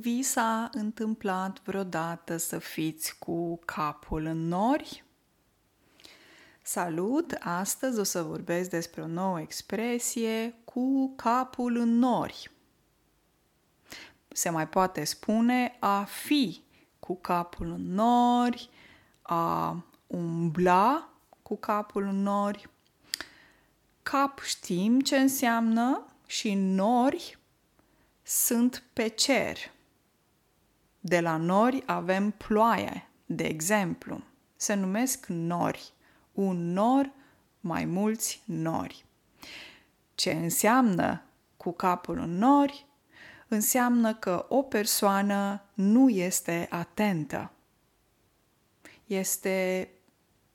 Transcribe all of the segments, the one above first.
Vi s-a întâmplat vreodată să fiți cu capul în nori? Salut! Astăzi o să vorbesc despre o nouă expresie cu capul în nori. Se mai poate spune a fi cu capul în nori, a umbla cu capul în nori. Cap știm ce înseamnă și nori sunt pe cer. De la nori avem ploaie, de exemplu. Se numesc nori. Un nor, mai mulți nori. Ce înseamnă cu capul în nori? Înseamnă că o persoană nu este atentă. Este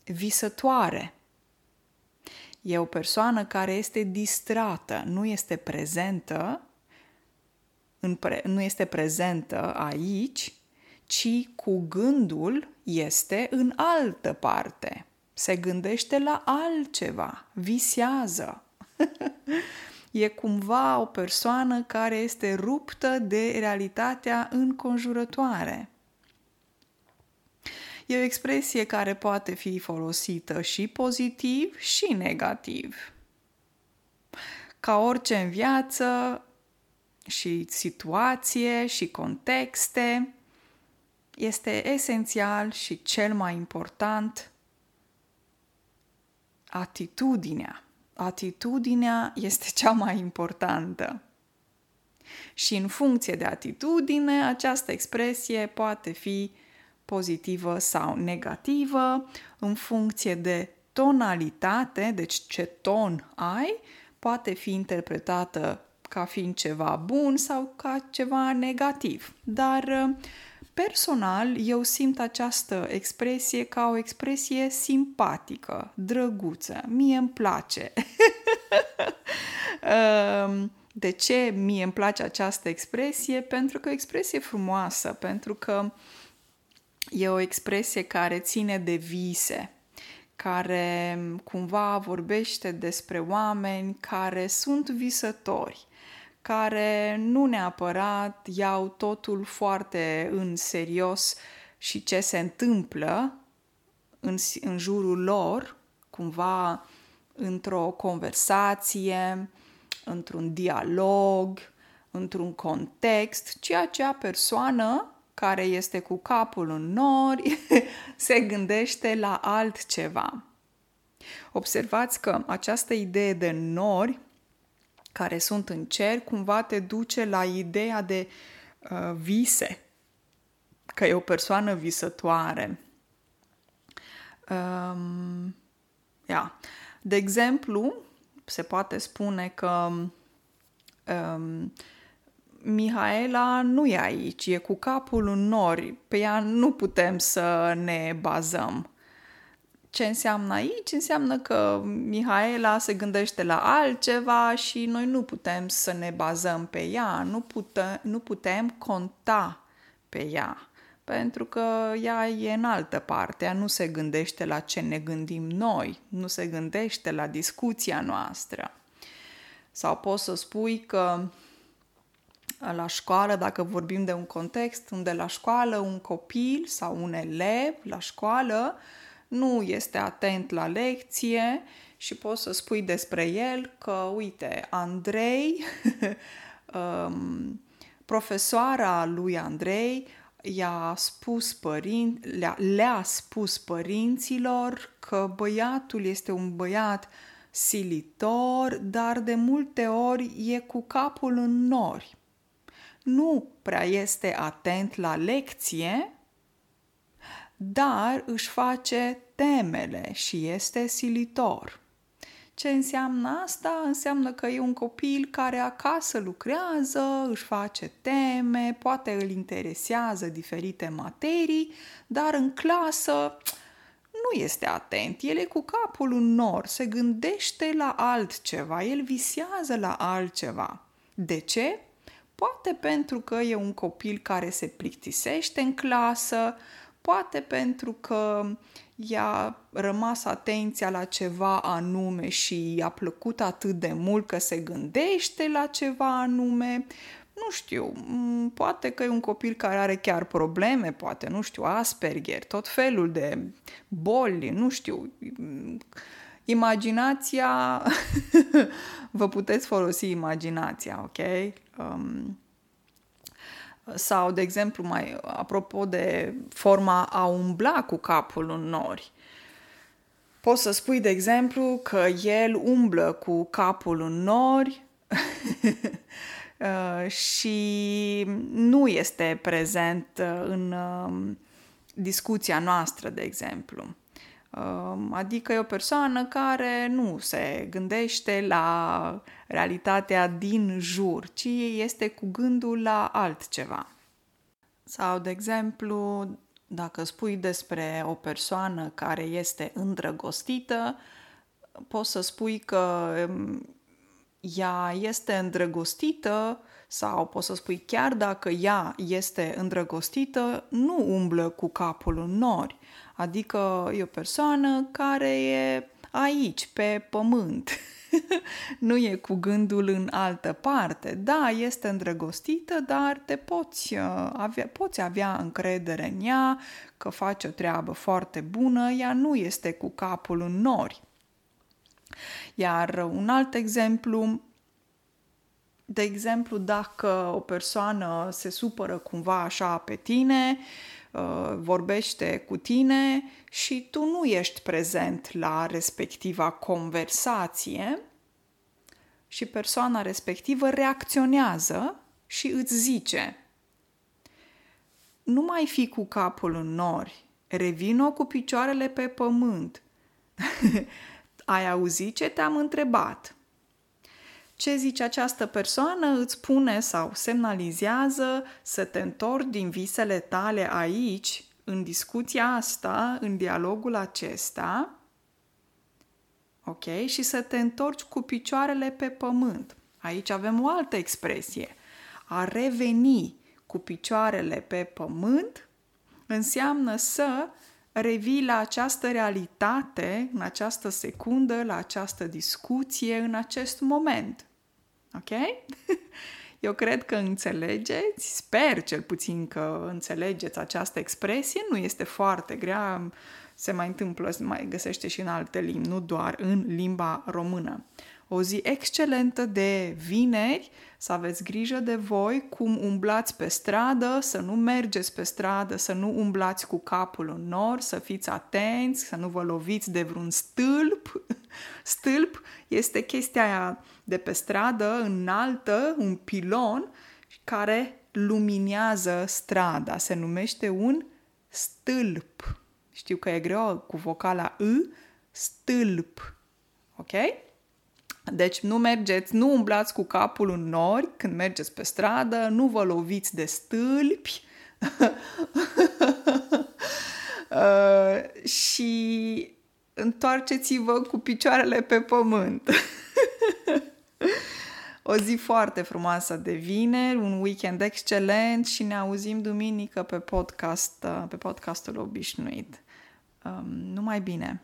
visătoare. E o persoană care este distrată, nu este prezentă în pre- nu este prezentă aici, ci cu gândul este în altă parte. Se gândește la altceva, visează. e cumva o persoană care este ruptă de realitatea înconjurătoare. E o expresie care poate fi folosită și pozitiv și negativ. Ca orice în viață, și situație și contexte, este esențial și cel mai important atitudinea. Atitudinea este cea mai importantă. Și în funcție de atitudine, această expresie poate fi pozitivă sau negativă, în funcție de tonalitate, deci ce ton ai, poate fi interpretată ca fiind ceva bun sau ca ceva negativ. Dar uh, personal eu simt această expresie ca o expresie simpatică, drăguță. Mie îmi place. Um, de ce mie îmi place această expresie? Pentru că e o expresie frumoasă, pentru că e o expresie care ține de vise, care cumva vorbește despre oameni care sunt visători, care nu neapărat iau totul foarte în serios și ce se întâmplă în, în jurul lor, cumva într-o conversație, într-un dialog, într-un context, ci acea persoană care este cu capul în nori se gândește la altceva. Observați că această idee de nori care sunt în cer, cumva te duce la ideea de uh, vise, că e o persoană visătoare. Um, yeah. De exemplu, se poate spune că um, Mihaela nu e aici, e cu capul în nori, pe ea nu putem să ne bazăm. Ce înseamnă aici? Înseamnă că Mihaela se gândește la altceva și noi nu putem să ne bazăm pe ea, nu putem, nu putem conta pe ea, pentru că ea e în altă parte, ea nu se gândește la ce ne gândim noi, nu se gândește la discuția noastră. Sau poți să spui că la școală, dacă vorbim de un context unde la școală un copil sau un elev la școală nu este atent la lecție și poți să spui despre el că, uite, Andrei, um, profesoara lui Andrei, i-a spus părin, le-a, le-a spus părinților că băiatul este un băiat silitor, dar de multe ori e cu capul în nori. Nu prea este atent la lecție dar își face temele și este silitor. Ce înseamnă asta? Înseamnă că e un copil care acasă lucrează, își face teme, poate îl interesează diferite materii, dar în clasă nu este atent. El e cu capul în nor, se gândește la altceva, el visează la altceva. De ce? Poate pentru că e un copil care se plictisește în clasă, poate pentru că i-a rămas atenția la ceva anume și i-a plăcut atât de mult că se gândește la ceva anume, nu știu, poate că e un copil care are chiar probleme, poate, nu știu, Asperger, tot felul de boli, nu știu, imaginația, vă puteți folosi imaginația, ok? Um, sau, de exemplu, mai apropo de forma a umbla cu capul în nori. Poți să spui, de exemplu, că el umblă cu capul în nori uh, și nu este prezent uh, în um, discuția noastră, de exemplu. Um, adică e o persoană care nu se gândește la realitatea din jur, ci este cu gândul la altceva. Sau, de exemplu, dacă spui despre o persoană care este îndrăgostită, poți să spui că um, ea este îndrăgostită sau poți să spui chiar dacă ea este îndrăgostită, nu umblă cu capul în nori. Adică e o persoană care e aici, pe pământ. nu e cu gândul în altă parte. Da, este îndrăgostită, dar te poți uh, avea, poți avea încredere în ea că face o treabă foarte bună, ea nu este cu capul în nori. Iar un alt exemplu, de exemplu, dacă o persoană se supără cumva așa pe tine, uh, vorbește cu tine și tu nu ești prezent la respectiva conversație și persoana respectivă reacționează și îți zice nu mai fi cu capul în nori, revino cu picioarele pe pământ. Ai auzit ce te-am întrebat? Ce zice această persoană îți spune sau semnalizează să te întorci din visele tale aici, în discuția asta, în dialogul acesta, ok? Și să te întorci cu picioarele pe pământ. Aici avem o altă expresie. A reveni cu picioarele pe pământ înseamnă să revii la această realitate, în această secundă, la această discuție, în acest moment. Ok? Eu cred că înțelegeți, sper cel puțin că înțelegeți această expresie, nu este foarte grea, se mai întâmplă, se mai găsește și în alte limbi, nu doar în limba română o zi excelentă de vineri, să aveți grijă de voi, cum umblați pe stradă, să nu mergeți pe stradă, să nu umblați cu capul în nor, să fiți atenți, să nu vă loviți de vreun stâlp. Stâlp este chestia aia de pe stradă înaltă, un pilon care luminează strada. Se numește un stâlp. Știu că e greu cu vocala I, stâlp. Ok? Deci nu mergeți, nu umblați cu capul în nori când mergeți pe stradă, nu vă loviți de stâlpi uh, și întoarceți-vă cu picioarele pe pământ. o zi foarte frumoasă de vineri, un weekend excelent și ne auzim duminică pe podcast, uh, pe podcastul obișnuit. Um, numai bine!